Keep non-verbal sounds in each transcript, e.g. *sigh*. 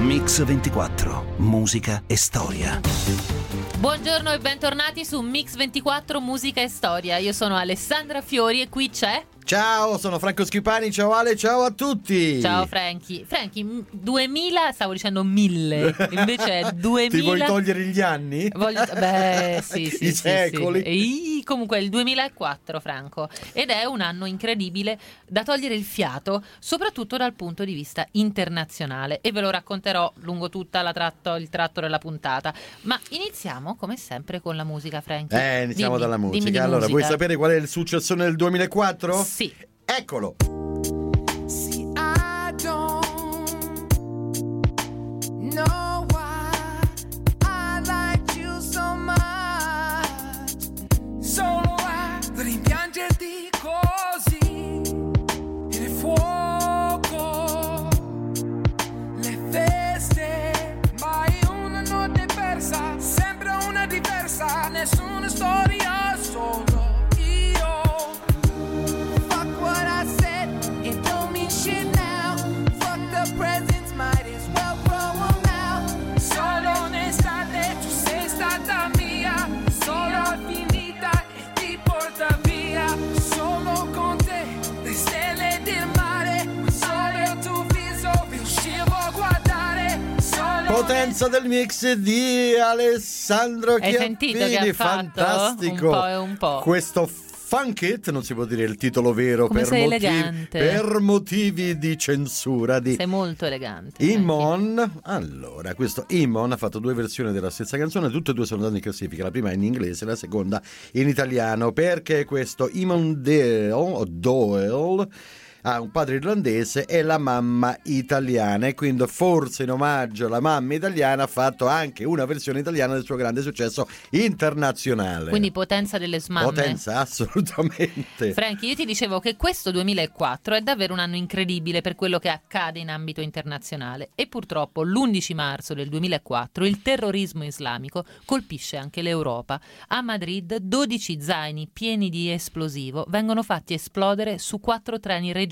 Mix 24, musica e storia. Buongiorno e bentornati su Mix 24 Musica e Storia. Io sono Alessandra Fiori e qui c'è Ciao, sono Franco Schipani, ciao Ale, ciao a tutti. Ciao Franchi. Franchi, 2000, stavo dicendo 1000, invece è 2000. *laughs* Ti vuoi togliere gli anni? Voglio... Beh, sì, *laughs* sì, I sì, secoli. Sì. E comunque è il 2004, Franco, ed è un anno incredibile da togliere il fiato, soprattutto dal punto di vista internazionale e ve lo racconterò lungo tutta la tratto, il tratto della puntata. Ma iniziamo come sempre con la musica, Franchi. Eh, iniziamo Dimmi, dalla musica. dimmi allora, musica. vuoi sapere qual è il successone del 2004? Sì. Eccolo. See, I don't know why I liked you so much. Solo a rimpiangerti così nel fuoco, le feste, mai una notte persa, sempre una diversa, nessuna storia, Potenza del mix di Alessandro Hai Chiappini. Fantastico. Un po' e un po'. Questo Funk It, non si può dire il titolo vero per, motivi, per motivi di censura di Sei molto elegante. Imon, allora, questo Imon ha fatto due versioni della stessa canzone, tutte e due sono andate in classifica, la prima in inglese, la seconda in italiano, perché questo Imon Doyle ha un padre irlandese e la mamma italiana e quindi forse in omaggio alla mamma italiana ha fatto anche una versione italiana del suo grande successo internazionale. Quindi potenza delle smamme. Potenza, assolutamente. Franchi, io ti dicevo che questo 2004 è davvero un anno incredibile per quello che accade in ambito internazionale e purtroppo l'11 marzo del 2004 il terrorismo islamico colpisce anche l'Europa. A Madrid 12 zaini pieni di esplosivo vengono fatti esplodere su quattro treni regionali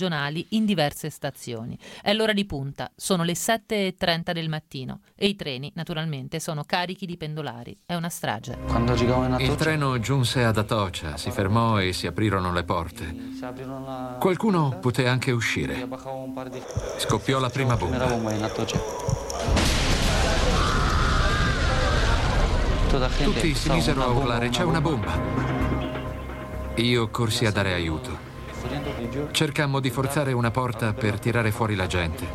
in diverse stazioni. È l'ora di punta, sono le 7.30 del mattino e i treni naturalmente sono carichi di pendolari. È una strage. Il treno giunse ad Atocha, si fermò e si aprirono le porte. Qualcuno poté anche uscire. Scoppiò la prima bomba. Tutti si misero a urlare, c'è una bomba. Io corsi a dare aiuto. Cercammo di forzare una porta per tirare fuori la gente.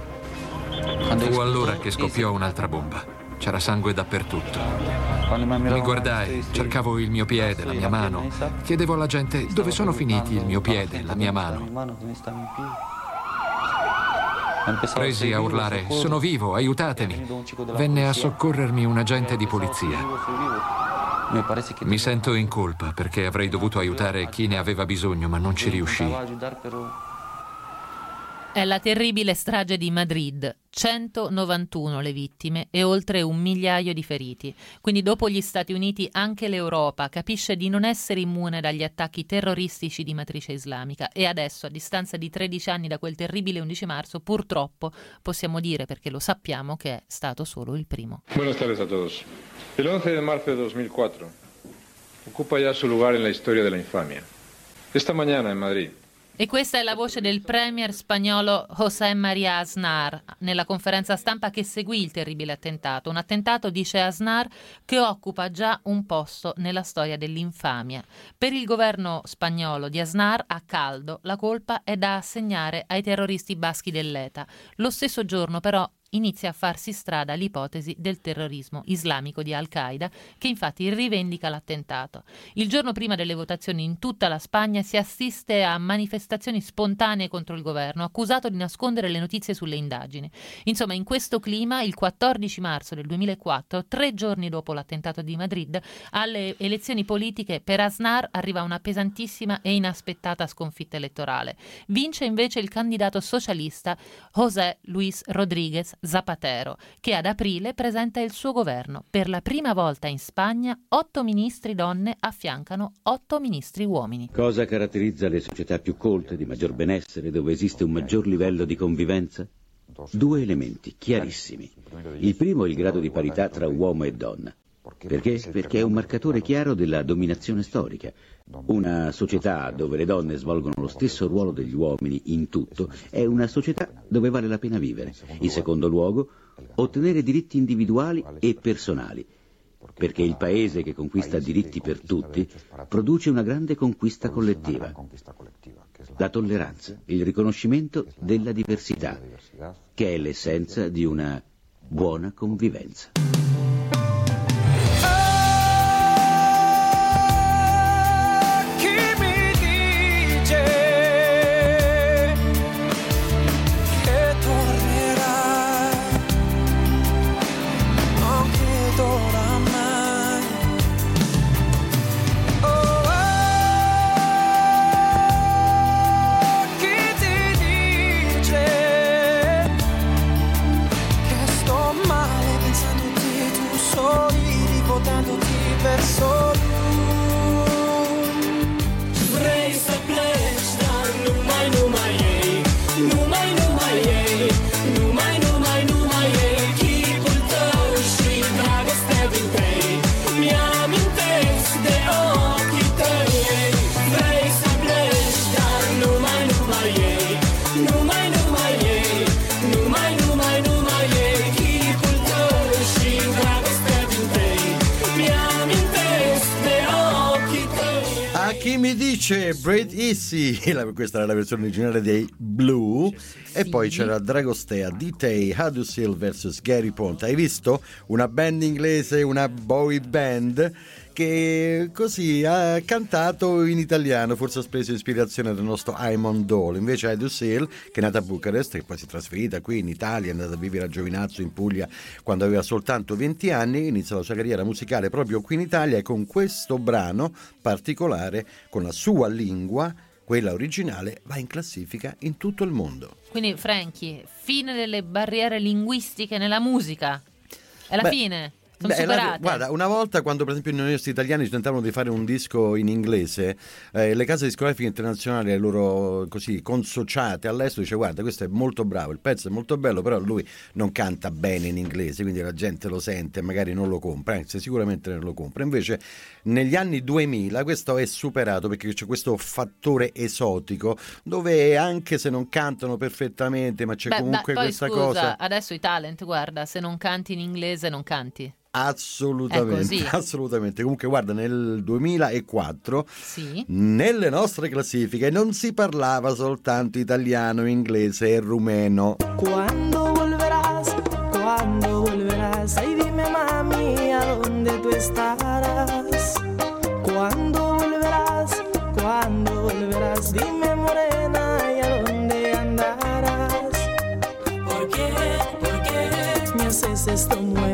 Fu allora che scoppiò un'altra bomba. C'era sangue dappertutto. mi guardai, cercavo il mio piede, la mia mano. Chiedevo alla gente dove sono finiti il mio piede, la mia mano. Presi a urlare, sono vivo, aiutatemi. Venne a soccorrermi un agente di polizia. Mi sento in colpa perché avrei dovuto aiutare chi ne aveva bisogno, ma non ci riuscii. È la terribile strage di Madrid, 191 le vittime e oltre un migliaio di feriti. Quindi dopo gli Stati Uniti anche l'Europa capisce di non essere immune dagli attacchi terroristici di matrice islamica e adesso, a distanza di 13 anni da quel terribile 11 marzo, purtroppo possiamo dire, perché lo sappiamo, che è stato solo il primo. Buenas tardes a todos. El 11 de marzo de 2004 ocupa ya su lugar en la historia de la infamia. Esta mañana en Madrid, E questa è la voce del premier spagnolo José María Aznar nella conferenza stampa che seguì il terribile attentato. Un attentato, dice Aznar, che occupa già un posto nella storia dell'infamia. Per il governo spagnolo di Aznar, a caldo, la colpa è da assegnare ai terroristi baschi dell'ETA. Lo stesso giorno, però, inizia a farsi strada l'ipotesi del terrorismo islamico di Al-Qaeda, che infatti rivendica l'attentato. Il giorno prima delle votazioni in tutta la Spagna si assiste a manifestazioni spontanee contro il governo, accusato di nascondere le notizie sulle indagini. Insomma, in questo clima, il 14 marzo del 2004, tre giorni dopo l'attentato di Madrid, alle elezioni politiche per Aznar arriva una pesantissima e inaspettata sconfitta elettorale. Vince invece il candidato socialista José Luis Rodríguez Zapatero, che ad aprile presenta il suo governo. Per la prima volta in Spagna, otto ministri donne affiancano otto ministri uomini. Cosa caratterizza le società più colte, di maggior benessere, dove esiste un maggior livello di convivenza? Due elementi chiarissimi. Il primo è il grado di parità tra uomo e donna. Perché? Perché è un marcatore chiaro della dominazione storica. Una società dove le donne svolgono lo stesso ruolo degli uomini in tutto è una società dove vale la pena vivere. In secondo luogo, ottenere diritti individuali e personali. Perché il paese che conquista diritti per tutti produce una grande conquista collettiva. La tolleranza, il riconoscimento della diversità, che è l'essenza di una buona convivenza. Easy, *laughs* La- questa era la versione originale dei Blue, e poi c'era Dragostea, D-Tay, Hadusil vs Gary Ponte. Hai visto? Una band inglese, una boy band che così ha cantato in italiano, forse ha preso ispirazione dal nostro Aimon Dole. Invece Hadusil, che è nata a Bucarest, che poi si è trasferita qui in Italia, è andata a vivere a Giovinazzo in Puglia quando aveva soltanto 20 anni, inizia la sua carriera musicale proprio qui in Italia e con questo brano particolare, con la sua lingua, quella originale, va in classifica in tutto il mondo. Quindi, Frankie, fine delle barriere linguistiche nella musica. È la Beh, fine. Sono Beh, la- guarda, una volta quando per esempio i nostri italiani tentavano di fare un disco in inglese, eh, le case discografiche internazionali, le loro così consociate all'estero, dice guarda questo è molto bravo, il pezzo è molto bello, però lui non canta bene in inglese, quindi la gente lo sente magari non lo compra, anzi sicuramente non lo compra. Invece negli anni 2000 questo è superato perché c'è questo fattore esotico dove anche se non cantano perfettamente, ma c'è Beh, comunque beh, poi questa scusa, cosa... adesso i talent, guarda, se non canti in inglese non canti. Assolutamente, *laughs* assolutamente. Comunque, guarda, nel 2004 Sì. nelle nostre classifiche non si parlava soltanto italiano, inglese e rumeno. ¿Cuándo volverás? ¿Cuándo volverás? Ay, dime, mami, ¿a dónde tú estarás? ¿Cuándo volverás? ¿Cuándo volverás? Dime, morena, ¿y a dónde andarás? ¿Por qué? ¿Por qué? Me haces esto, mujer.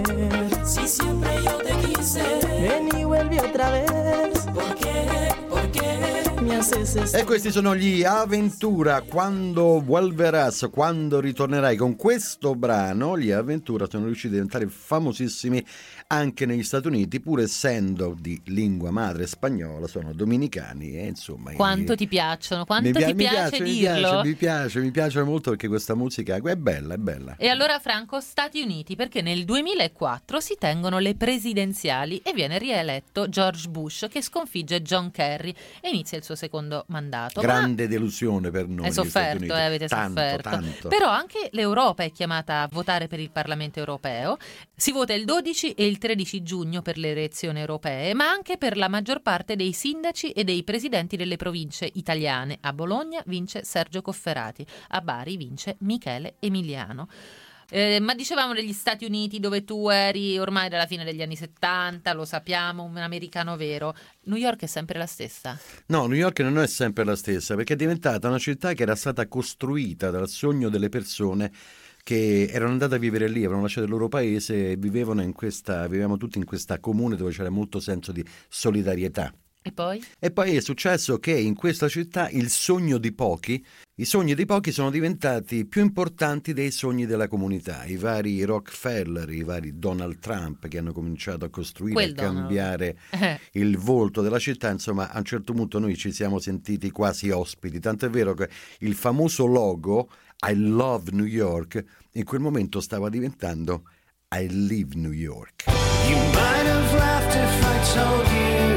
E questi sono gli Aventura, quando volverás, quando ritornerai. Con questo brano gli Aventura sono riusciti a diventare famosissimi anche negli Stati Uniti, pur essendo di lingua madre spagnola, sono dominicani e insomma... Quanto i- ti piacciono? Quanto mi, pia- ti mi piace, mi dirlo? piace, mi piace, mi piace molto perché questa musica è bella, è bella. E allora Franco, Stati Uniti, perché nel 2004 si tengono le presidenziali e viene rieletto George Bush che sconfigge John Kerry e inizia il suo secondo mandato. Ma Grande delusione per noi. Stati sofferto, eh, avete tanto, sofferto. Tanto. Però anche l'Europa è chiamata a votare per il Parlamento europeo. Si vota il 12 e il 13 giugno per le elezioni europee, ma anche per la maggior parte dei sindaci e dei presidenti delle province italiane. A Bologna vince Sergio Cofferati, a Bari vince Michele Emiliano. Eh, ma dicevamo degli Stati Uniti dove tu eri ormai dalla fine degli anni 70, lo sappiamo, un americano vero. New York è sempre la stessa. No, New York non è sempre la stessa perché è diventata una città che era stata costruita dal sogno delle persone che erano andate a vivere lì, avevano lasciato il loro paese e vivevano in questa, vivevamo tutti in questa comune dove c'era molto senso di solidarietà. E poi? E poi è successo che in questa città il sogno di pochi, i sogni di pochi sono diventati più importanti dei sogni della comunità. I vari Rockefeller, i vari Donald Trump che hanno cominciato a costruire Quel e Donald. cambiare *laughs* il volto della città, insomma, a un certo punto noi ci siamo sentiti quasi ospiti. Tant'è vero che il famoso logo I Love New York in quel momento stava diventando I Live New York. You might have laughed if I told you.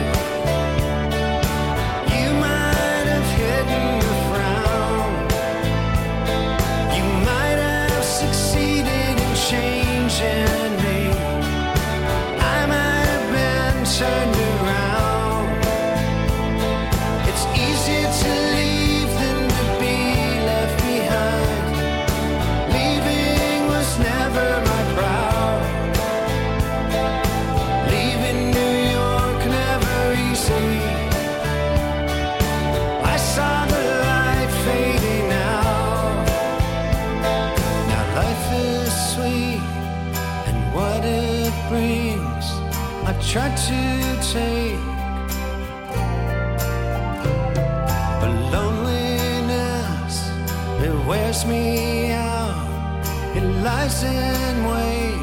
In wait.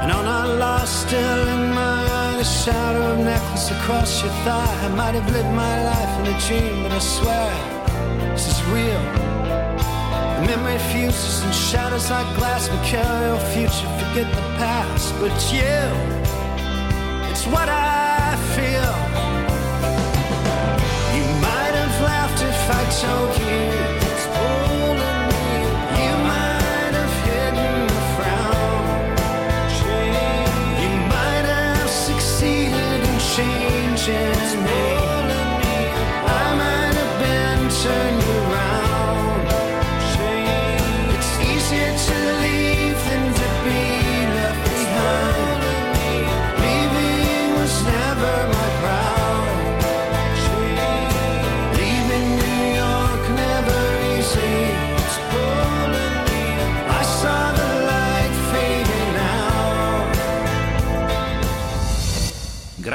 And on our lost, still in my mind, a shadow of necklace across your thigh. I might have lived my life in a dream, but I swear this is real. The memory fuses and shatters like glass. We carry your future, forget the past. But you, it's what I feel. You might have laughed if I told you.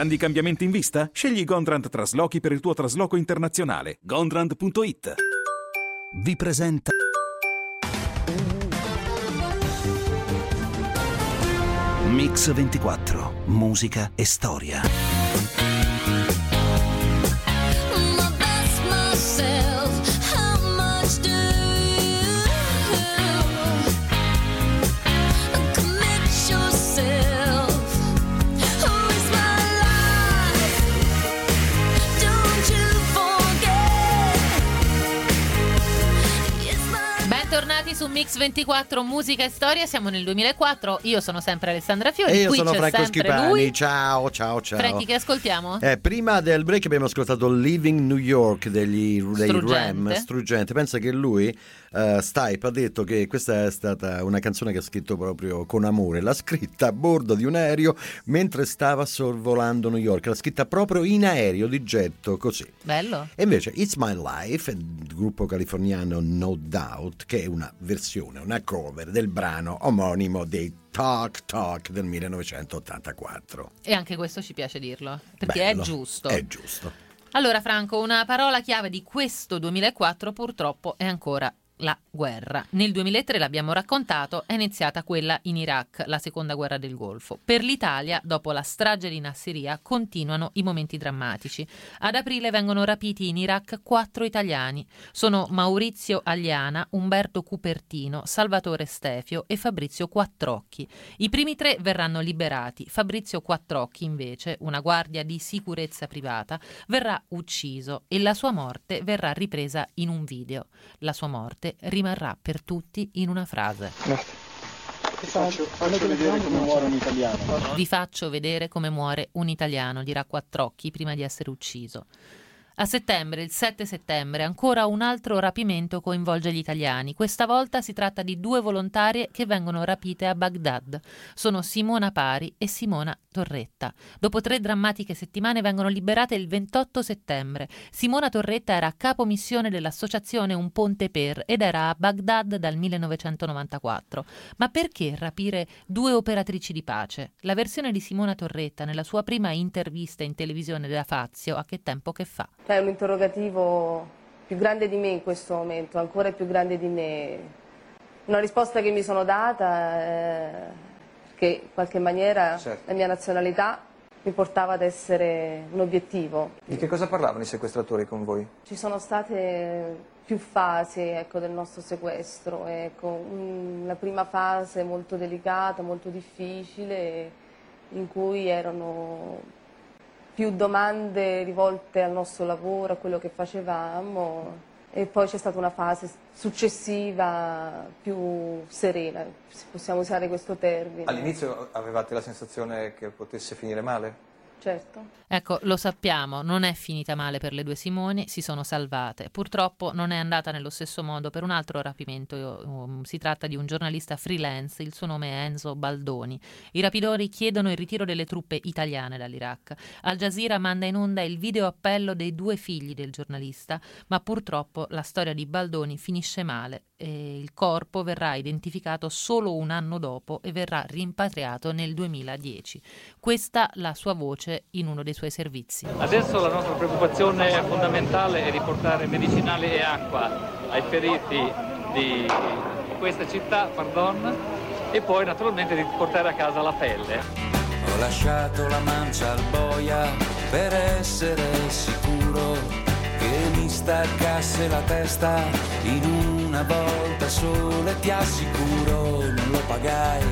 Grandi cambiamenti in vista? Scegli Gondrand Traslochi per il tuo trasloco internazionale. Gondrand.it Vi presenta Mix 24, musica e storia. Su Mix 24 Musica e Storia, siamo nel 2004, io sono sempre Alessandra Fiori, E io qui sono c'è Franco Schipani. lui. Ciao, ciao, ciao. Franchi, che ascoltiamo? Eh, prima del break abbiamo ascoltato Living New York degli, dei Struggente. Ram, struggente. Pensa che lui, eh, Stipe, ha detto che questa è stata una canzone che ha scritto proprio con amore. L'ha scritta a bordo di un aereo mentre stava sorvolando New York. L'ha scritta proprio in aereo di getto, così. Bello. E invece It's My Life, il gruppo californiano No Doubt, che è una versione, una cover del brano omonimo dei Talk Talk del 1984. E anche questo ci piace dirlo, perché Bello, è giusto. È giusto. Allora Franco, una parola chiave di questo 2004 purtroppo è ancora la guerra. Nel 2003 l'abbiamo raccontato, è iniziata quella in Iraq, la seconda guerra del Golfo. Per l'Italia, dopo la strage di Nassiriya, continuano i momenti drammatici. Ad aprile vengono rapiti in Iraq quattro italiani. Sono Maurizio Agliana, Umberto Cupertino, Salvatore Stefio e Fabrizio Quattrocchi. I primi tre verranno liberati. Fabrizio Quattrocchi, invece, una guardia di sicurezza privata, verrà ucciso e la sua morte verrà ripresa in un video. La sua morte rimarrà per tutti in una frase. Faccio, faccio vedere come muore un italiano. Vi faccio vedere come muore un italiano, dirà Quattrocchi prima di essere ucciso. A settembre, il 7 settembre, ancora un altro rapimento coinvolge gli italiani. Questa volta si tratta di due volontarie che vengono rapite a Baghdad. Sono Simona Pari e Simona Torretta. Dopo tre drammatiche settimane vengono liberate il 28 settembre. Simona Torretta era capo missione dell'associazione Un Ponte Per ed era a Baghdad dal 1994. Ma perché rapire due operatrici di pace? La versione di Simona Torretta nella sua prima intervista in televisione da Fazio, a che tempo che fa? È un interrogativo più grande di me in questo momento, ancora più grande di me. Una risposta che mi sono data è che in qualche maniera Certo. la mia nazionalità mi portava ad essere un obiettivo. Di che cosa parlavano i sequestratori con voi? Ci sono state più fasi ecco, del nostro sequestro. Ecco. La prima fase molto delicata, molto difficile, in cui erano più domande rivolte al nostro lavoro, a quello che facevamo e poi c'è stata una fase successiva più serena, se possiamo usare questo termine. All'inizio avevate la sensazione che potesse finire male? Certo. Ecco, lo sappiamo, non è finita male per le due Simoni, si sono salvate. Purtroppo non è andata nello stesso modo per un altro rapimento. Um, si tratta di un giornalista freelance, il suo nome è Enzo Baldoni. I rapidori chiedono il ritiro delle truppe italiane dall'Iraq. Al Jazeera manda in onda il video appello dei due figli del giornalista, ma purtroppo la storia di Baldoni finisce male e il corpo verrà identificato solo un anno dopo e verrà rimpatriato nel 2010. Questa la sua voce in uno dei suoi servizi. Adesso la nostra preoccupazione fondamentale è di portare medicinali e acqua ai feriti di questa città, pardon, e poi naturalmente di portare a casa la pelle. Ho lasciato la mancia al boia per essere sicuro che mi staccasse la testa in una volta sola e ti assicuro non lo pagai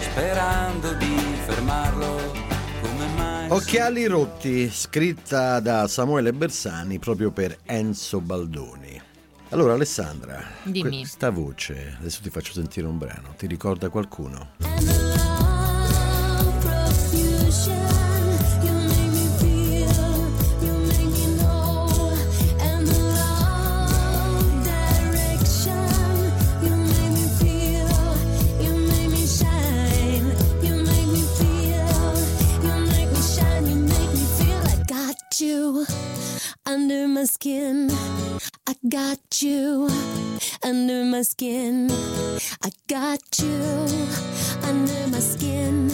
sperando di fermarlo Occhiali rotti, scritta da Samuele Bersani proprio per Enzo Baldoni. Allora Alessandra, Dimmi. questa voce, adesso ti faccio sentire un brano, ti ricorda qualcuno? My skin, I got you under my skin, I got you under my skin,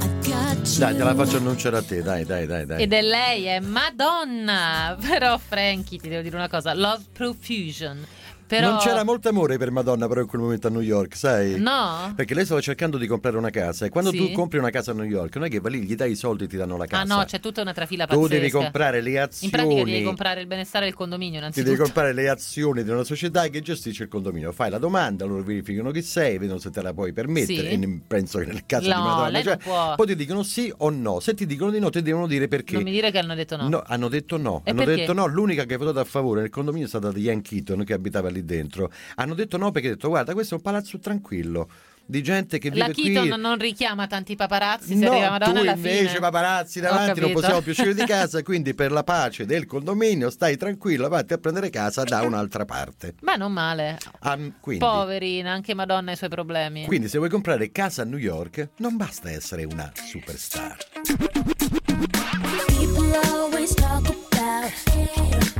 I got you. Dai, te la faccio annunciare a te, dai, dai, dai, dai. Ed è lei, è Madonna! *laughs* Però Frankie, ti devo dire una cosa, Love Profusion. Però... Non c'era molto amore per Madonna però in quel momento a New York, sai? No? Perché lei stava cercando di comprare una casa e quando Sì. tu compri una casa a New York non è che va lì, gli dai i soldi e ti danno la casa. Ah no, c'è tutta una trafila Tu pazzesca. devi comprare le In azioni. pratica devi comprare il benestare del condominio Ti innanzitutto. devi comprare le azioni di una società che gestisce il condominio. Fai la domanda, loro verificano chi sei, vedono se te la puoi permettere. Sì. E penso che nel caso No, di Madonna. cioè. Poi ti dicono sì o no. Se ti dicono di no, ti devono dire perché. Non mi dire che hanno detto no. No, hanno detto no. E hanno perché? detto no. L'unica che ha votato a favore nel condominio è stata Diane Keaton che abitava lì dentro. Hanno detto no perché ha detto guarda, questo è un palazzo tranquillo di gente che vive La Keaton qui. non richiama tanti paparazzi se No, arriva Madonna tu invece fine. paparazzi davanti non possiamo più uscire di *laughs* casa quindi per la pace del condominio stai tranquillo vatti a prendere casa da un'altra parte Ma non male. Ah, quindi, Poverina, anche Madonna ha i suoi problemi. quindi se vuoi comprare casa a New York non basta essere una superstar People always talk about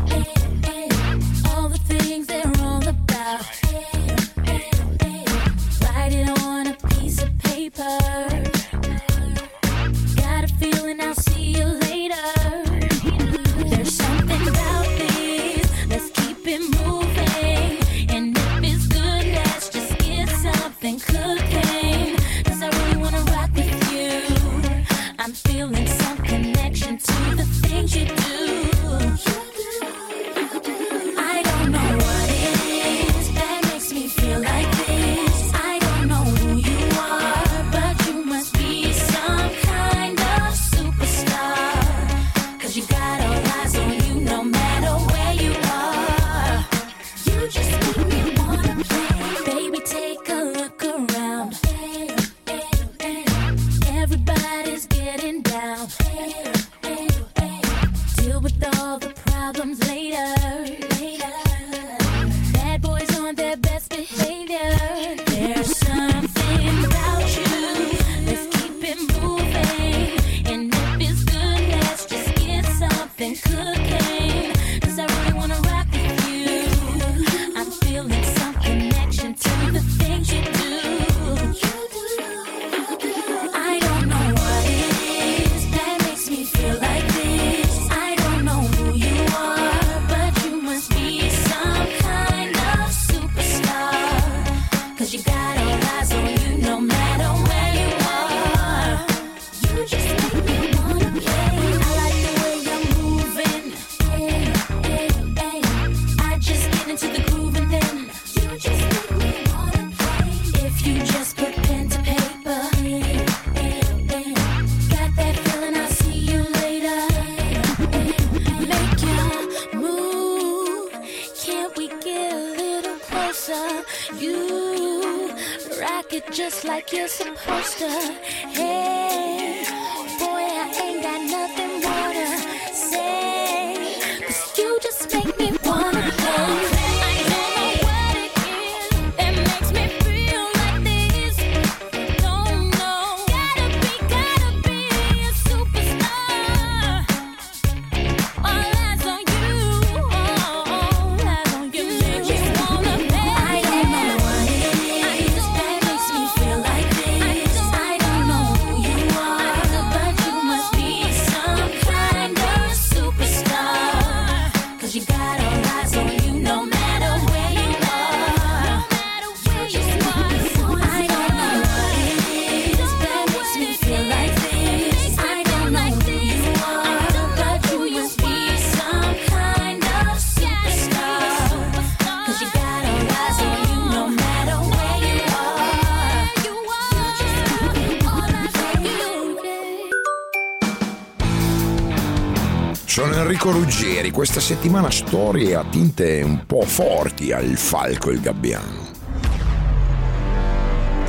Enrico Ruggeri, questa settimana storie a tinte un po' forti al Falco e il Gabbiano.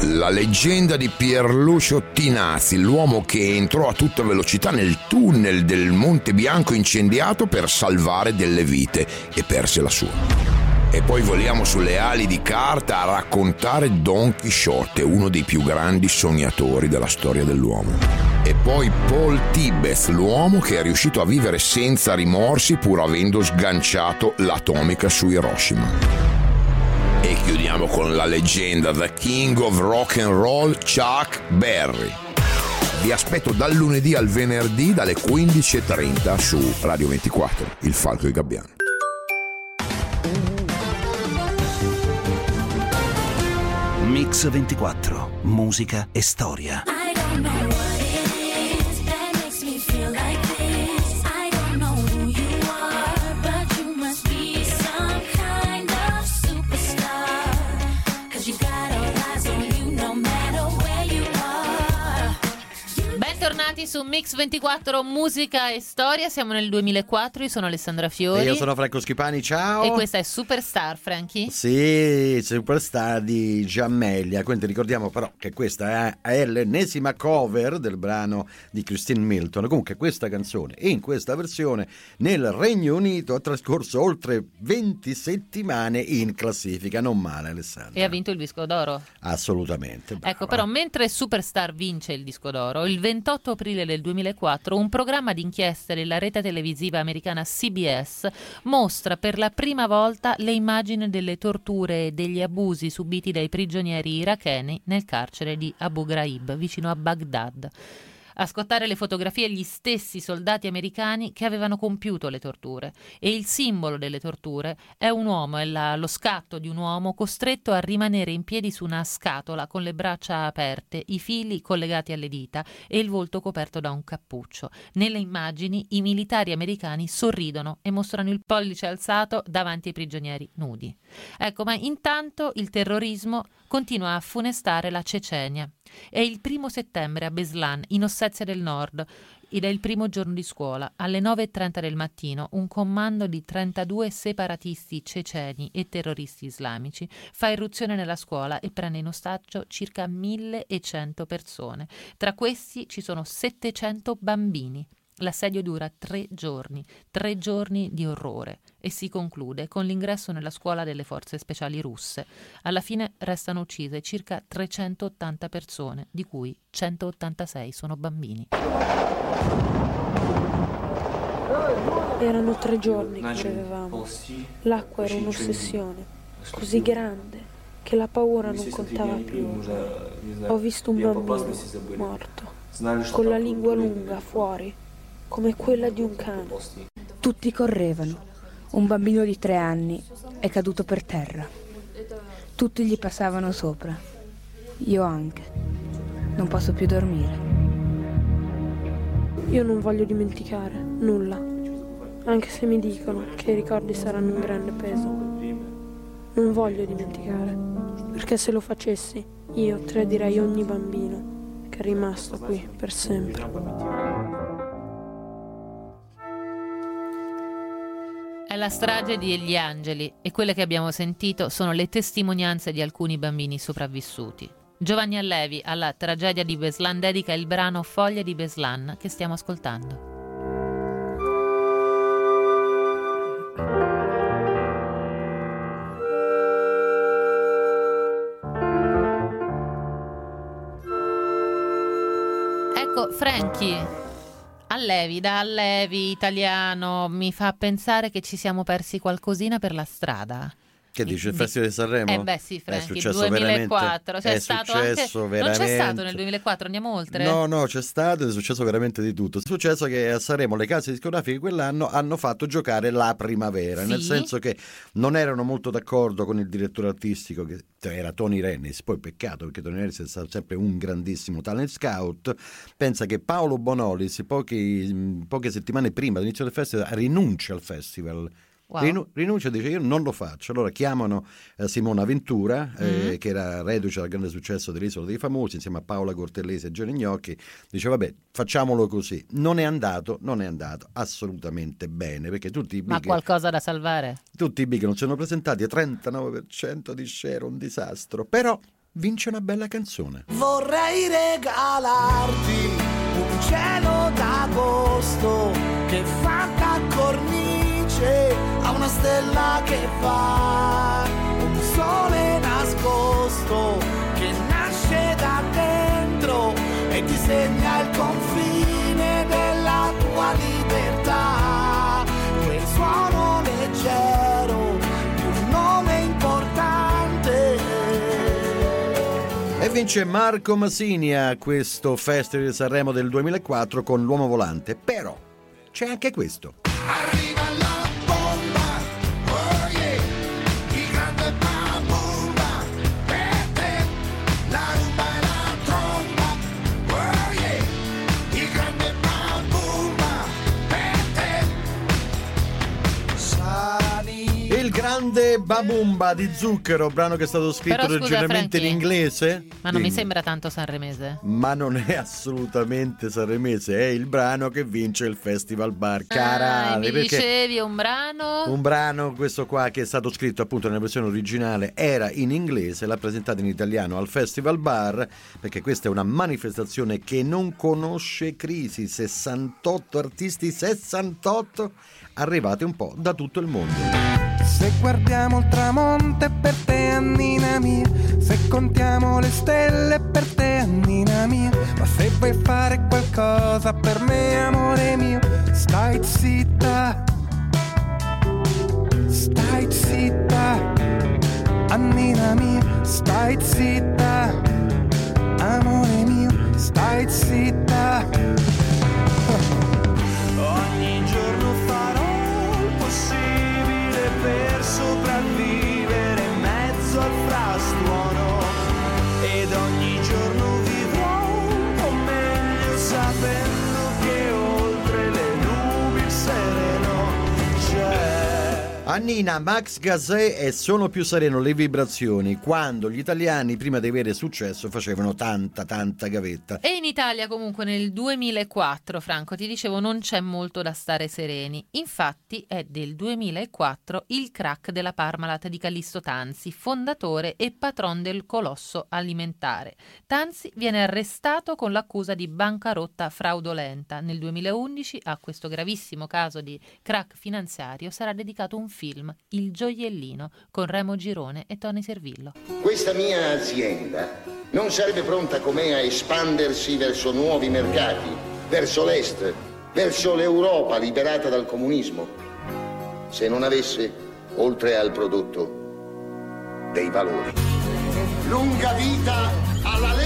La leggenda di Pierlucio Tinazzi, l'uomo che entrò a tutta velocità nel tunnel del Monte Bianco incendiato per salvare delle vite e perse la sua. E poi voliamo sulle ali di carta a raccontare Don Chisciotte, uno dei più grandi sognatori della storia dell'uomo. E poi Paul Tibbets, l'uomo che è riuscito a vivere senza rimorsi pur avendo sganciato l'atomica su Hiroshima. E chiudiamo con la leggenda The King of Rock and Roll Chuck Berry. Vi aspetto dal lunedì al venerdì dalle 15.30 su Radio 24, Il Falco e il Gabbiano. Mix 24, musica e storia. Su Mix 24 Musica e Storia, siamo nel 2004, io sono Alessandra Fiori E io sono Franco Schipani, ciao. e questa è Superstar, Frankie. Sì, superstar di Giammelia. Quindi ricordiamo però che questa è, l'ennesima cover del brano di Christine Milton. Comunque questa canzone in questa versione nel Regno Unito ha trascorso oltre 20 settimane in classifica. Non male Alessandro. E ha vinto il disco d'oro. Assolutamente. brava. Ecco, però, mentre Superstar vince il disco d'oro, il 28 aprile del 2004 un programma di inchieste della rete televisiva americana CBS mostra per la prima volta le immagini delle torture e degli abusi subiti dai prigionieri iracheni nel carcere di Abu Ghraib, vicino a Baghdad. A scottare le fotografie gli stessi soldati americani che avevano compiuto le torture e il simbolo delle torture è un uomo, è la- lo scatto di un uomo costretto a rimanere in piedi su una scatola con le braccia aperte, i fili collegati alle dita e il volto coperto da un cappuccio. Nelle immagini i militari americani sorridono e mostrano il pollice alzato davanti ai prigionieri nudi. Ecco, ma intanto il terrorismo continua a funestare la Cecenia. È il primo settembre a Beslan, in Ossetia del Nord, ed è il primo giorno di scuola. Alle 9.30 del mattino un comando di 32 separatisti ceceni e terroristi islamici fa irruzione nella scuola e prende in ostaggio circa 1.100 persone. Tra questi ci sono 700 bambini. L'assedio dura tre giorni, tre giorni di orrore e si conclude con l'ingresso nella scuola delle forze speciali russe. Alla fine restano uccise circa 380 persone, di cui 186 sono bambini. Erano tre giorni che bevevamo. L'acqua era un'ossessione, così grande che la paura non contava più. Ho visto un bambino morto, con la lingua lunga fuori, come quella di un cane. Tutti correvano. Un bambino di tre anni è caduto per terra. Tutti gli passavano sopra. Io anche. Non posso più dormire. Io non voglio dimenticare nulla, anche se mi dicono che i ricordi saranno un grande peso. Non voglio dimenticare, perché se lo facessi io tradirei ogni bambino che è rimasto qui per sempre. La strage degli angeli e quelle che abbiamo sentito sono le testimonianze di alcuni bambini sopravvissuti. Giovanni Allevi alla tragedia di Beslan dedica il brano Foglie di Beslan che stiamo ascoltando. Ecco, Frankie, Allevi, da Allevi italiano, mi fa pensare che ci siamo persi qualcosina per la strada. Che dice il Festival di Sanremo? Eh beh sì, È Franchi, successo 2004, c'è veramente- è stato anche... successo Non c'è stato veramente- nel 2004, andiamo oltre? No, no, c'è stato ed è successo veramente di tutto. È successo che a Sanremo le case discografiche quell'anno hanno fatto giocare la primavera, Sì. nel senso che non erano molto d'accordo con il direttore artistico che era Tony Rennis, poi peccato perché Tony Rennis è stato sempre un grandissimo talent scout, pensa che Paolo Bonolis pochi- poche settimane prima dell'inizio del festival rinuncia al festival. Wow. Rinu- rinuncia e dice io non lo faccio. Allora chiamano eh, Simona Ventura, eh, Mm. che era reduce dal grande successo dell'Isola dei Famosi, insieme a Paola Cortellesi e Gianni Gnocchi. Dice vabbè, facciamolo così. Non è andato, non è andato assolutamente bene, perché tutti i Ma big, qualcosa da salvare? tutti i big non si sono presentati a 39% di share, un disastro. Però vince una bella canzone. Vorrei regalarti un cielo d'agosto che fa da cornice a una stella che fa un sole nascosto che nasce da dentro e disegna il confine della tua libertà. Quel suono leggero di un nome importante. E vince Marco Masini a questo Festival di Sanremo del 2004 con L'Uomo Volante. Però c'è anche questo. Arriva grande Babumba di Zucchero, brano che è stato scritto Però scusa, originalmente in Frankie, inglese. Ma non mi Dimmi. sembra tanto sanremese. Ma non è assolutamente sanremese, è il brano che vince il Festival Bar. Ah, Carale, mi perché dicevi un brano? un brano, questo qua, che è stato scritto appunto nella versione originale, era in inglese, l'ha presentato in italiano al Festival Bar, perché questa è una manifestazione che non conosce crisi. 68 artisti, 68 arrivati un po' da tutto il mondo. Se guardiamo il tramonto per te Annina mia. Se contiamo le stelle per te Annina mia. Ma se vuoi fare qualcosa per me amore mio Stai zitta. Stai zitta. Annina mia Stai zitta. Amore mio Stai zitta Annina, Max Gazzè e Sono più sereno le vibrazioni quando gli italiani prima di avere successo facevano tanta tanta gavetta. E in Italia comunque nel 2004, Franco, ti dicevo, non c'è molto da stare sereni. Infatti è del 2004 il crack della Parmalat di Callisto Tanzi, fondatore e patron del colosso alimentare. Tanzi viene arrestato con l'accusa di bancarotta fraudolenta. Nel 2011 a questo gravissimo caso di crack finanziario sarà dedicato un film, Il gioiellino, con Remo Girone e Tony Servillo. Questa mia azienda non sarebbe pronta com'è a espandersi verso nuovi mercati, verso l'Est, verso l'Europa liberata dal comunismo, se non avesse, oltre al prodotto, dei valori. Lunga vita alla!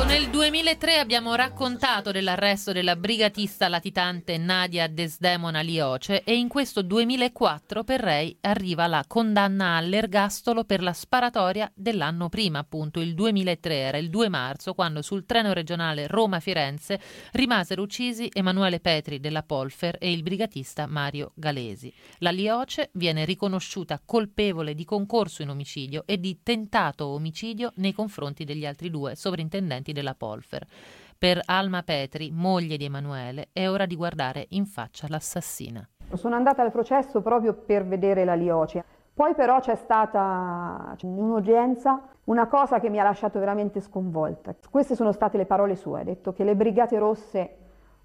Ecco, nel 2003 abbiamo raccontato dell'arresto della brigatista latitante Nadia Desdemona Lioce e in questo 2004 per lei arriva la condanna all'ergastolo per la sparatoria dell'anno prima, appunto il 2003, era il 2 marzo, quando sul treno regionale Roma-Firenze rimasero uccisi Emanuele Petri della Polfer e il brigatista Mario Galesi. La Lioce viene riconosciuta colpevole di concorso in omicidio e di tentato omicidio nei confronti degli altri due sovrintendenti della Polfer. Per Alma Petri, moglie di Emanuele, è ora di guardare in faccia l'assassina. Sono andata al processo proprio per vedere la Lioce. Poi però c'è stata in un'udienza una cosa che mi ha lasciato veramente sconvolta. Queste sono state le parole sue, ha detto che le Brigate Rosse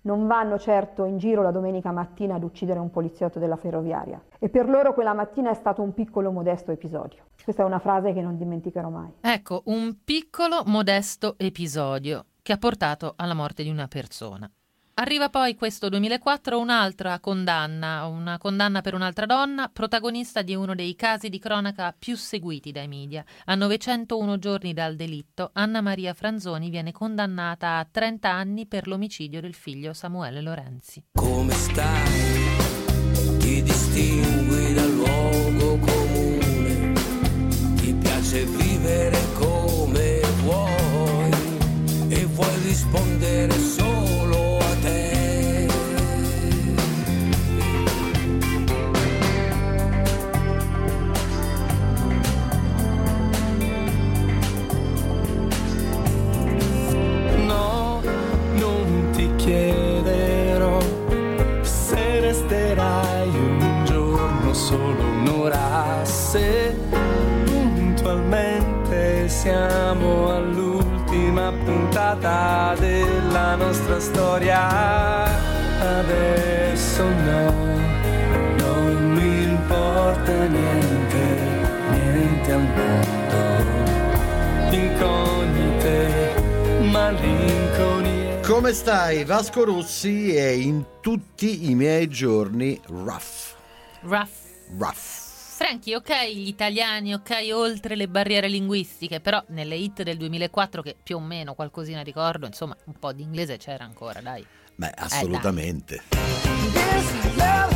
non vanno certo in giro la domenica mattina ad uccidere un poliziotto della ferroviaria e per loro quella mattina è stato un piccolo modesto episodio. Questa è una frase che non dimenticherò mai. Ecco, un piccolo modesto episodio che ha portato alla morte di una persona. Arriva poi questo 2004 un'altra condanna, una condanna per un'altra donna, protagonista di uno dei casi di cronaca più seguiti dai media. A 901 giorni dal delitto, Anna Maria Franzoni viene condannata a 30 anni per l'omicidio del figlio Samuele Lorenzi. Come stai? Ti distingui dal luogo comune, ti piace vivere come vuoi e vuoi rispondere solo all'ultima puntata della nostra storia. Adesso no, non mi importa niente, niente al mondo, incognite malinconie. Come stai? Vasco Rossi è in tutti i miei giorni rough. Rough. Rough. Franchi, ok, gli italiani, ok, oltre le barriere linguistiche, però nelle hit del 2004, che più o meno qualcosina ricordo, insomma, un po' di inglese c'era ancora, dai. Beh, assolutamente. This love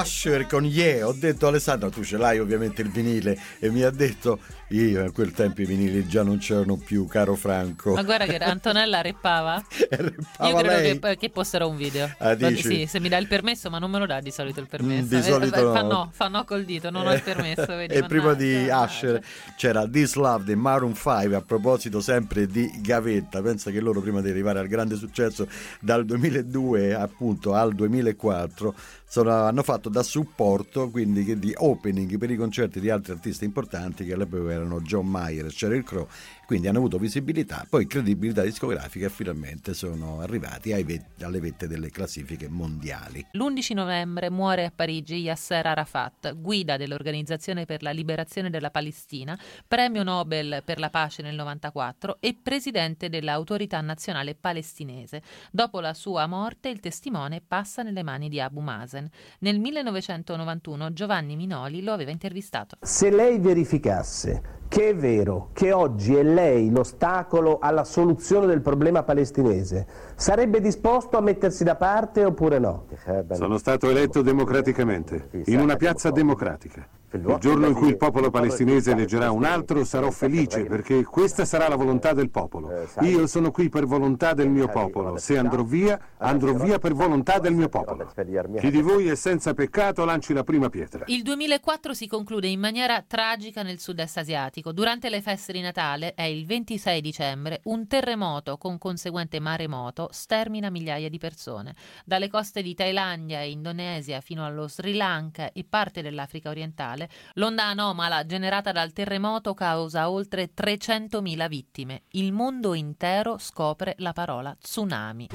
Usher con Yeah. Ho detto Alessandro, tu ce l'hai ovviamente il vinile e mi ha detto io a quel tempo i vinili già non c'erano più, caro Franco. Ma guarda che Antonella reppava. *laughs* Reppava Io credo che, che posterò un video. Ah, dici? Sì, se mi dà il permesso, ma non me lo dà di solito il permesso. Mm, di solito Eh, no. Fa no, fa no col dito, non ho il permesso. *laughs* Vedi, e prima di mannaggia. Usher c'era This Love dei Maroon 5 a proposito sempre di Gavetta pensa che loro prima di arrivare al grande successo dal 2002 appunto al 2004 sono- hanno fatto da supporto quindi di opening per i concerti di altri artisti importanti che all'epoca erano John Mayer Sheryl Crow quindi hanno avuto visibilità poi credibilità discografica e finalmente sono arrivati ai ve- alle vette delle classifiche mondiali L'11 novembre muore a Parigi Yasser Arafat, guida dell'Organizzazione per la Liberazione della Palestina, premio Nobel per la pace nel 94 e presidente dell'Autorità Nazionale Palestinese. Dopo la sua morte il testimone passa nelle mani di Abu Mazen. Nel 1991 Giovanni Minoli lo aveva intervistato. Se lei verificasse che è vero che oggi è lei l'ostacolo alla soluzione del problema palestinese, sarebbe disposto a mettersi da parte oppure no? Sono stato eletto democraticamente, in una piazza democratica. Il giorno in cui il popolo palestinese eleggerà un altro sarò felice perché questa sarà la volontà del popolo. Io sono qui per volontà del mio popolo. Se andrò via, andrò via per volontà del mio popolo. Chi di voi è senza peccato lanci la prima pietra. Il 2004 si conclude in maniera tragica nel sud-est asiatico. Durante le feste di Natale, è il 26 dicembre, un terremoto con conseguente maremoto stermina migliaia di persone. Dalle coste di Thailandia e Indonesia fino allo Sri Lanka e parte dell'Africa orientale, l'onda anomala generata dal terremoto causa oltre 300.000 vittime. Il mondo intero scopre la parola tsunami.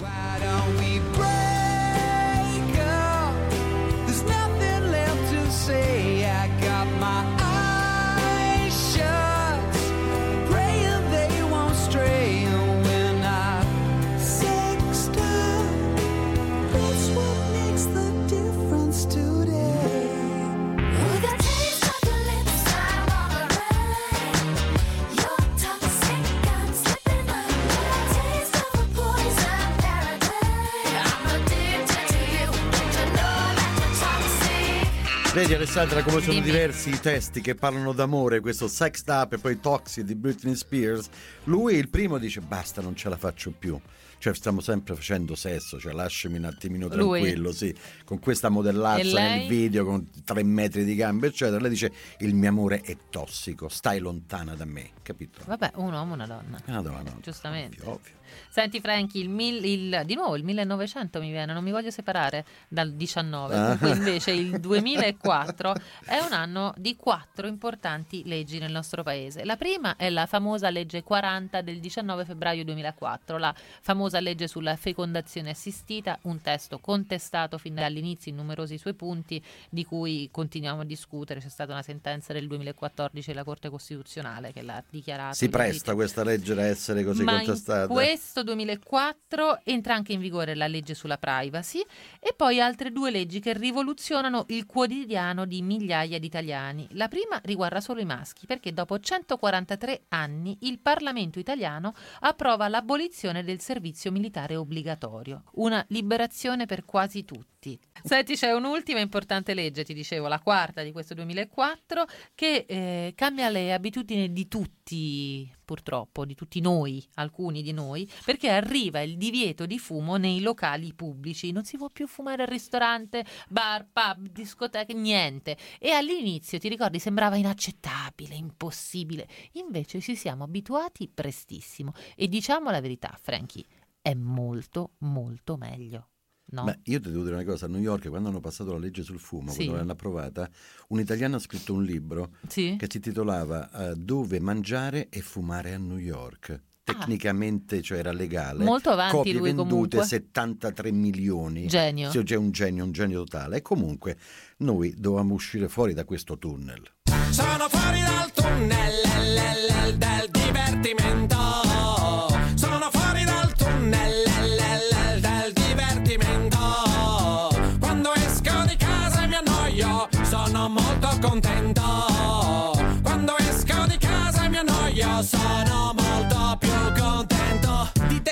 Vedi Alessandra come sono Dimmi. diversi i testi che parlano d'amore, questo Sexed Up e poi Toxic di Britney Spears. Lui il primo dice basta, non ce la faccio più. Cioè stiamo sempre facendo sesso, cioè lasciami un attimino Lui. tranquillo, sì, con questa E modellazza nel video con tre metri di gambe, eccetera. Lei dice il mio amore è tossico, stai lontana da me, capito? Vabbè, un uomo, una donna. Ah, no, no. Giustamente. Ovvio, ovvio. Senti Franky, il, mil- il- di nuovo il 1900 mi viene, non mi voglio separare dal 19, Ah. invece il *laughs* 2004 è un anno di quattro importanti leggi nel nostro paese. La prima è la famosa legge 40 del 19 febbraio 2004, la famosa legge sulla fecondazione assistita, un testo contestato fin dall'inizio in numerosi suoi punti di cui continuiamo a discutere, c'è stata una sentenza del 2014 della Corte Costituzionale che l'ha dichiarato Si presta questa legge a essere così ma contestata? Questo 2004 entra anche in vigore la legge sulla privacy e poi altre due leggi che rivoluzionano il quotidiano di migliaia di italiani. La prima riguarda solo i maschi perché dopo 143 anni il Parlamento italiano approva l'abolizione del servizio militare obbligatorio, una liberazione per quasi tutti. Senti, c'è un'ultima importante legge, ti dicevo, la quarta di questo 2004, che eh, cambia le abitudini di tutti, purtroppo, di tutti noi, alcuni di noi, perché arriva il divieto di fumo nei locali pubblici. Non si può più fumare al ristorante, bar, pub, discoteche, niente. E all'inizio, ti ricordi, sembrava inaccettabile, impossibile. Invece ci siamo abituati prestissimo. E diciamo la verità, Frankie, è molto, molto meglio. No? Beh, io ti devo dire una cosa, a New York quando hanno passato la legge sul fumo, Sì. quando l'hanno approvata, un italiano ha scritto un libro Sì. che si titolava eh, Dove mangiare e fumare a New York. Tecnicamente cioè era legale. Ah. Molto avanti Copie lui, vendute comunque. 73 milioni. Genio. Sì, c'è un genio, un genio totale. E comunque noi dovevamo uscire fuori da questo tunnel. Sono fuori dal tunnel del divertimento.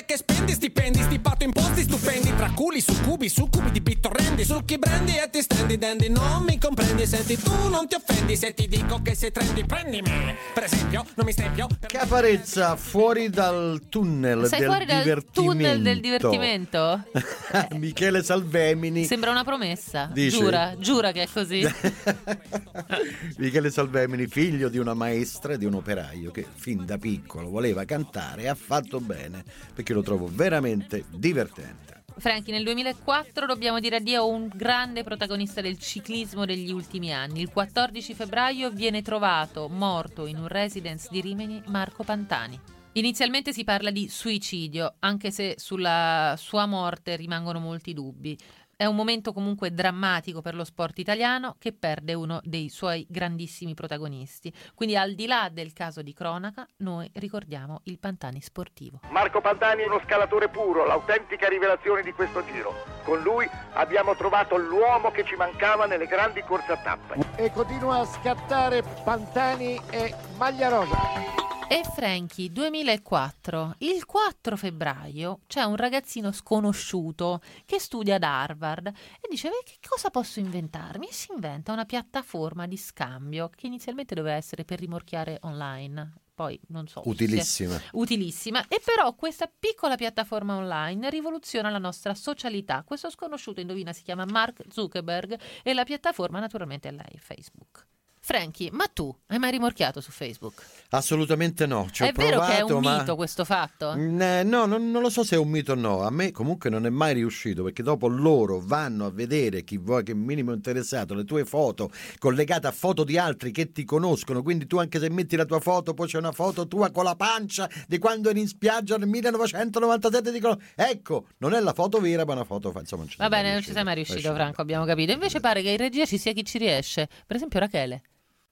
Che spendi stipendi, stipato imposti stupendi. Tra culi, succubi, succubi di bittorrendi, succhi brendi e ti stendi dandy. Non mi comprendi, senti tu non ti offendi se ti dico che sei trendy, prendimi. Per esempio, non mi stempio. Caparezza fuori dal tunnel Sei del fuori dal tunnel del divertimento? *laughs* Michele Salvemini. Sembra una promessa. Dici? Giura, giura che è così. *laughs* Michele Salvemini, figlio di una maestra e di un operaio che fin da piccolo voleva cantare e ha fatto bene perché lo trovo veramente divertente. Franchi, nel 2004 dobbiamo dire addio a un grande protagonista del ciclismo degli ultimi anni. Il 14 febbraio viene trovato morto in un residence di Rimini Marco Pantani. Inizialmente si parla di suicidio, anche se sulla sua morte rimangono molti dubbi. È un momento comunque drammatico per lo sport italiano che perde uno dei suoi grandissimi protagonisti. Quindi al di là del caso di cronaca, noi ricordiamo il Pantani sportivo. Marco Pantani è uno scalatore puro, l'autentica rivelazione di questo giro. Con lui abbiamo trovato l'uomo che ci mancava nelle grandi corse a tappa. E continua a scattare Pantani e Maglia Rosa. E Frankie, 2004, il 4 febbraio c'è un ragazzino sconosciuto che studia ad Harvard e dice "Beh, che cosa posso inventarmi? E si inventa una piattaforma di scambio che inizialmente doveva essere per rimorchiare online. Poi non so. Utilissima. se- utilissima. E però questa piccola piattaforma online rivoluziona la nostra socialità. Questo sconosciuto, indovina, si chiama Mark Zuckerberg e la piattaforma naturalmente è lei, Facebook. Frankie, ma tu hai mai rimorchiato su Facebook? Assolutamente no. Ci ho è vero che è provato, un ma- mito questo fatto? Mm, eh, No, non, non lo so se è un mito o no. A me comunque non è mai riuscito perché dopo loro vanno a vedere chi vuoi che minimo interessato, le tue foto collegate a foto di altri che ti conoscono. Quindi tu anche se metti la tua foto, poi c'è una foto tua con la pancia di quando eri in spiaggia nel 1997. Dicono, ecco, non è la foto vera, ma una foto. Insomma, Va bene, non ci sei mai riuscito, riuscito. Franco, abbiamo capito. Invece pare che in regia ci sia chi ci riesce. Per esempio Rachele.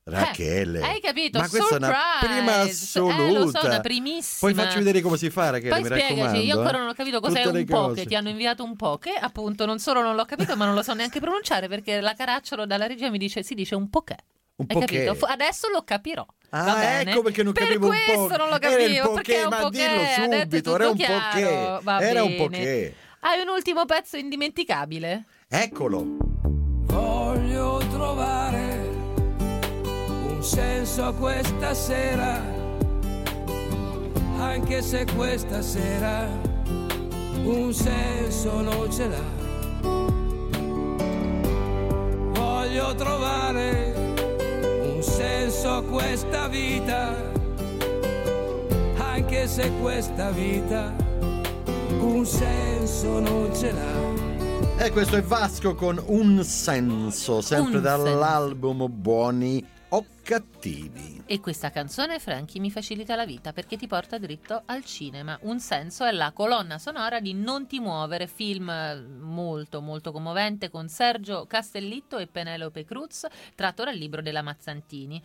Rachele. Eh, hai capito? Ma questa è una Surprise! prima Eh, assoluta. lo so, una primissima. Poi facci vedere come si fa, Rachele, Poi mi spiegaci, raccomando. io ancora eh. non ho capito cos'è un po' cose. che ti hanno inviato un po' che appunto non solo non l'ho capito ma non lo so neanche pronunciare perché la caracciolo dalla regia mi dice si dice un po' che. Un Hai poché. capito? Adesso lo capirò. Ah, Va bene? ecco perché non per capivo un po'. questo non lo capivo, perché è un ma po' dillo subito, era un. Va Era un poché. Hai un ultimo pezzo indimenticabile? Eccolo. Voglio trovare un senso a questa sera, anche se questa sera un senso non ce l'ha. Voglio trovare un senso a questa vita, anche se questa vita un senso non ce l'ha. E questo è Vasco con Un senso, sempre Un dall'album Buoni o Cattivi. E questa canzone, Franchi, mi facilita la vita perché ti porta dritto al cinema. Un senso è la colonna sonora di Non ti muovere, film eh, molto molto commovente con Sergio Castellitto e Penelope Cruz, tratto dal libro della Mazzantini.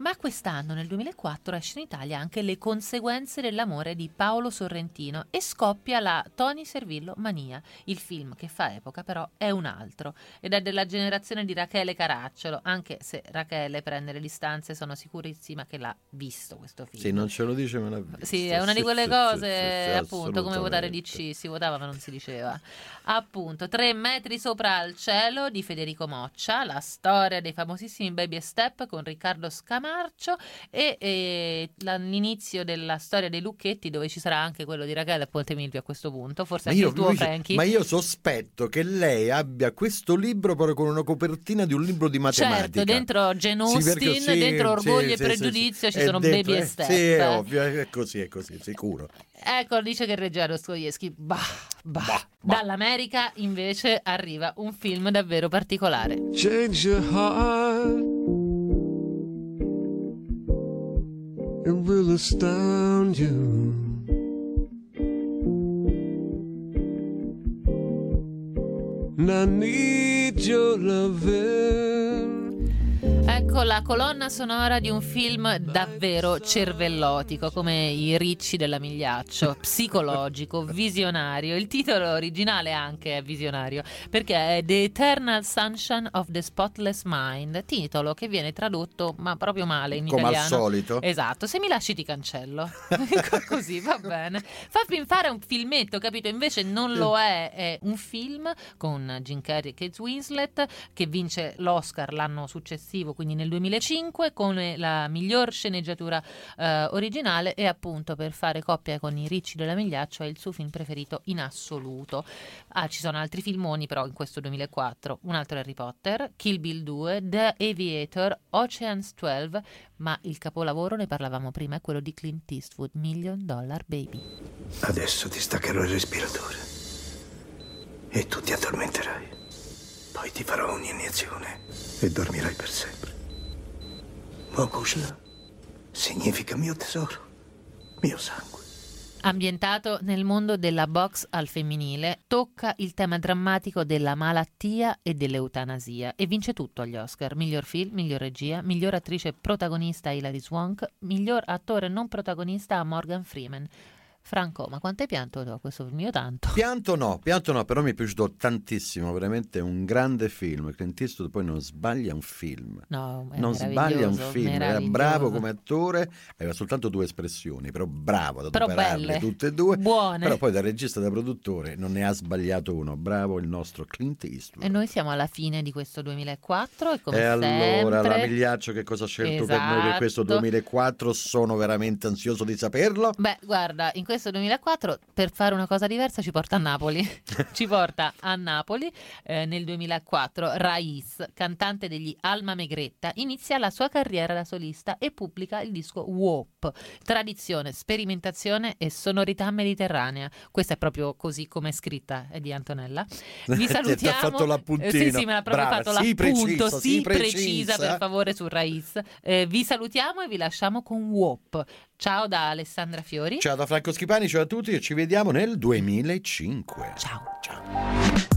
Ma quest'anno, nel 2004, esce in Italia anche Le conseguenze dell'amore di Paolo Sorrentino e scoppia la Tony Servillo Mania. Il film che fa epoca però è un altro ed è della generazione di Rachele Caracciolo, anche se Rachele prende le distanze, sono sicurissima che l'ha visto questo film. Sì, non ce lo dice, me l'ha visto. Sì, è una di quelle *laughs* cose, sì, sì, appunto, come votare. DC, si votava ma non si diceva. Appunto, Tre metri sopra il cielo di Federico Moccia, la storia dei famosissimi Baby Step con Riccardo Scamarcio e, e l'inizio della storia dei Lucchetti dove ci sarà anche quello di Rachele e Ponte Milvio a questo punto, forse Ma anche io, il tuo lui- Frankie. ma io sospetto che lei abbia questo libro proprio con una copertina di un libro di matematica. Certo, dentro Jane Sì, perché Austen, sì, dentro sì, Orgoglio sì, e Pregiudizio sì. ci sono dentro, Baby e eh, Step. Sì, è ovvio, è così, è così, sicuro. Ecco, dice che reggerà Dostoevsky. Bah, bah. Dall'America invece arriva un film davvero particolare. Change your heart. It will astound you. And I need your loving. Ecco la colonna sonora di un film davvero cervellotico, come i ricci della Migliaccio, *laughs* psicologico, visionario. Il titolo originale anche è visionario, perché è The Eternal Sunshine of the Spotless Mind, titolo che viene tradotto ma proprio male in Come al italiano. solito. Esatto, se mi lasci ti cancello. *laughs* *laughs* Così va bene. Fammi fare un filmetto, capito? Invece non lo è, è un film con Jim Carrey e Kate Winslet che vince l'Oscar l'anno successivo, quindi nel 2005, come la miglior sceneggiatura eh, originale e appunto per fare coppia con i ricci della Migliaccio è il suo film preferito in assoluto. Ah, ci sono altri filmoni però in questo 2004, un altro Harry Potter, Kill Bill 2, The Aviator, Ocean's 12, ma il capolavoro, ne parlavamo prima, è quello di Clint Eastwood, Million Dollar Baby. Adesso ti staccherò il respiratore e tu ti addormenterai. Poi ti farò un'iniezione e dormirai per sempre. Mokushla significa mio tesoro, mio sangue. Ambientato nel mondo della box al femminile, tocca il tema drammatico della malattia e dell'eutanasia e vince tutto agli Oscar. Miglior film, miglior regia, miglior attrice protagonista Hilary Swank, miglior attore non protagonista Morgan Freeman. Franco, ma quanto hai pianto tu a questo film? Io tanto. *laughs* Pianto no, pianto no, però mi è piaciuto tantissimo, veramente un grande film. Clint Eastwood poi non sbaglia un film. No, non sbaglia un film, era bravo come attore, aveva soltanto due espressioni, però bravo ad adoperarle tutte e due. buone. Però poi da regista e da produttore non ne ha sbagliato uno, bravo il nostro Clint Eastwood. E noi siamo alla fine di questo 2004 e come e allora sempre... la Migliaccio che cosa ha scelto per noi per questo Esatto. 2004? Sono veramente ansioso di saperlo. Beh, guarda, in questo 2004 per fare una cosa diversa ci porta a Napoli. *laughs* ci porta a Napoli eh, nel 2004. Raiz, cantante degli Alma Megretta, inizia la sua carriera da solista e pubblica il disco WOP, tradizione, sperimentazione e sonorità mediterranea. Questa è proprio così come è scritta, è di Antonella. Vi *laughs* Ti ha salutiamo. fatto l'appuntino. Eh, sì, sì, me l'ha proprio Brava, fatto sì, l'appunto, preciso, sì, precisa, precisa. per favore su Raiz. Eh, vi salutiamo e vi lasciamo con WOP. Ciao da Alessandra Fiori. Ciao da Franco Schipani, ciao a tutti e ci vediamo nel 2005. Ciao. Am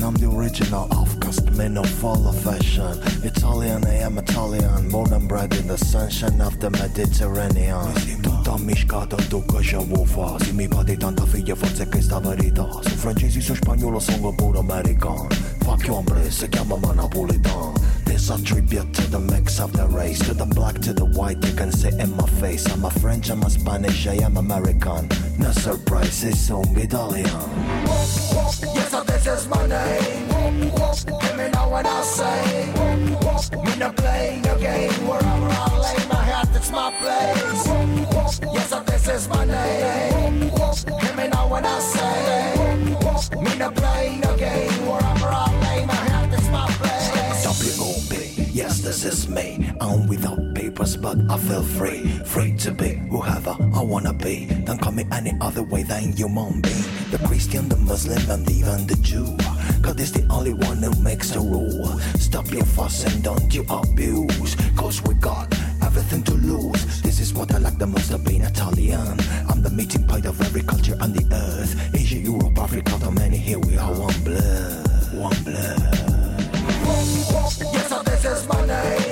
Italian, I'm the original outcast, man of all of fashion. Italian, I am Italian, born and bred in the sunshine of the Mediterranean. Tutta miscata tu che vuoi fare, se mi pati tanta figlia forse è questa verità. Sono francesi, sono spagnolo, sono pure americano. Fuck you, hombre, si chiama napolitan. This a tribute to the mix of the race, to the black, to the white, you can see in my face. I'm a French, I'm a Spanish, I am American. No surprise, it's some Italian. Yes, is my name. Hear me now when I say, not play no game wherever I lay my hat, it's my place. Yes, this is my name. Hear me now when I say, this is me. I'm without papers, but I feel free. Free to be whoever I wanna be. Don't call me any other way than human being. The Christian, the Muslim, and even the Jew. Cause is the only one who makes the rule. Stop your fuss and don't you abuse. Cause we got everything to lose. This is what I like the most of being Italian. I'm the meeting point of every culture on the earth. Asia, Europe, Africa, the many here we are one blood. One blood this is money.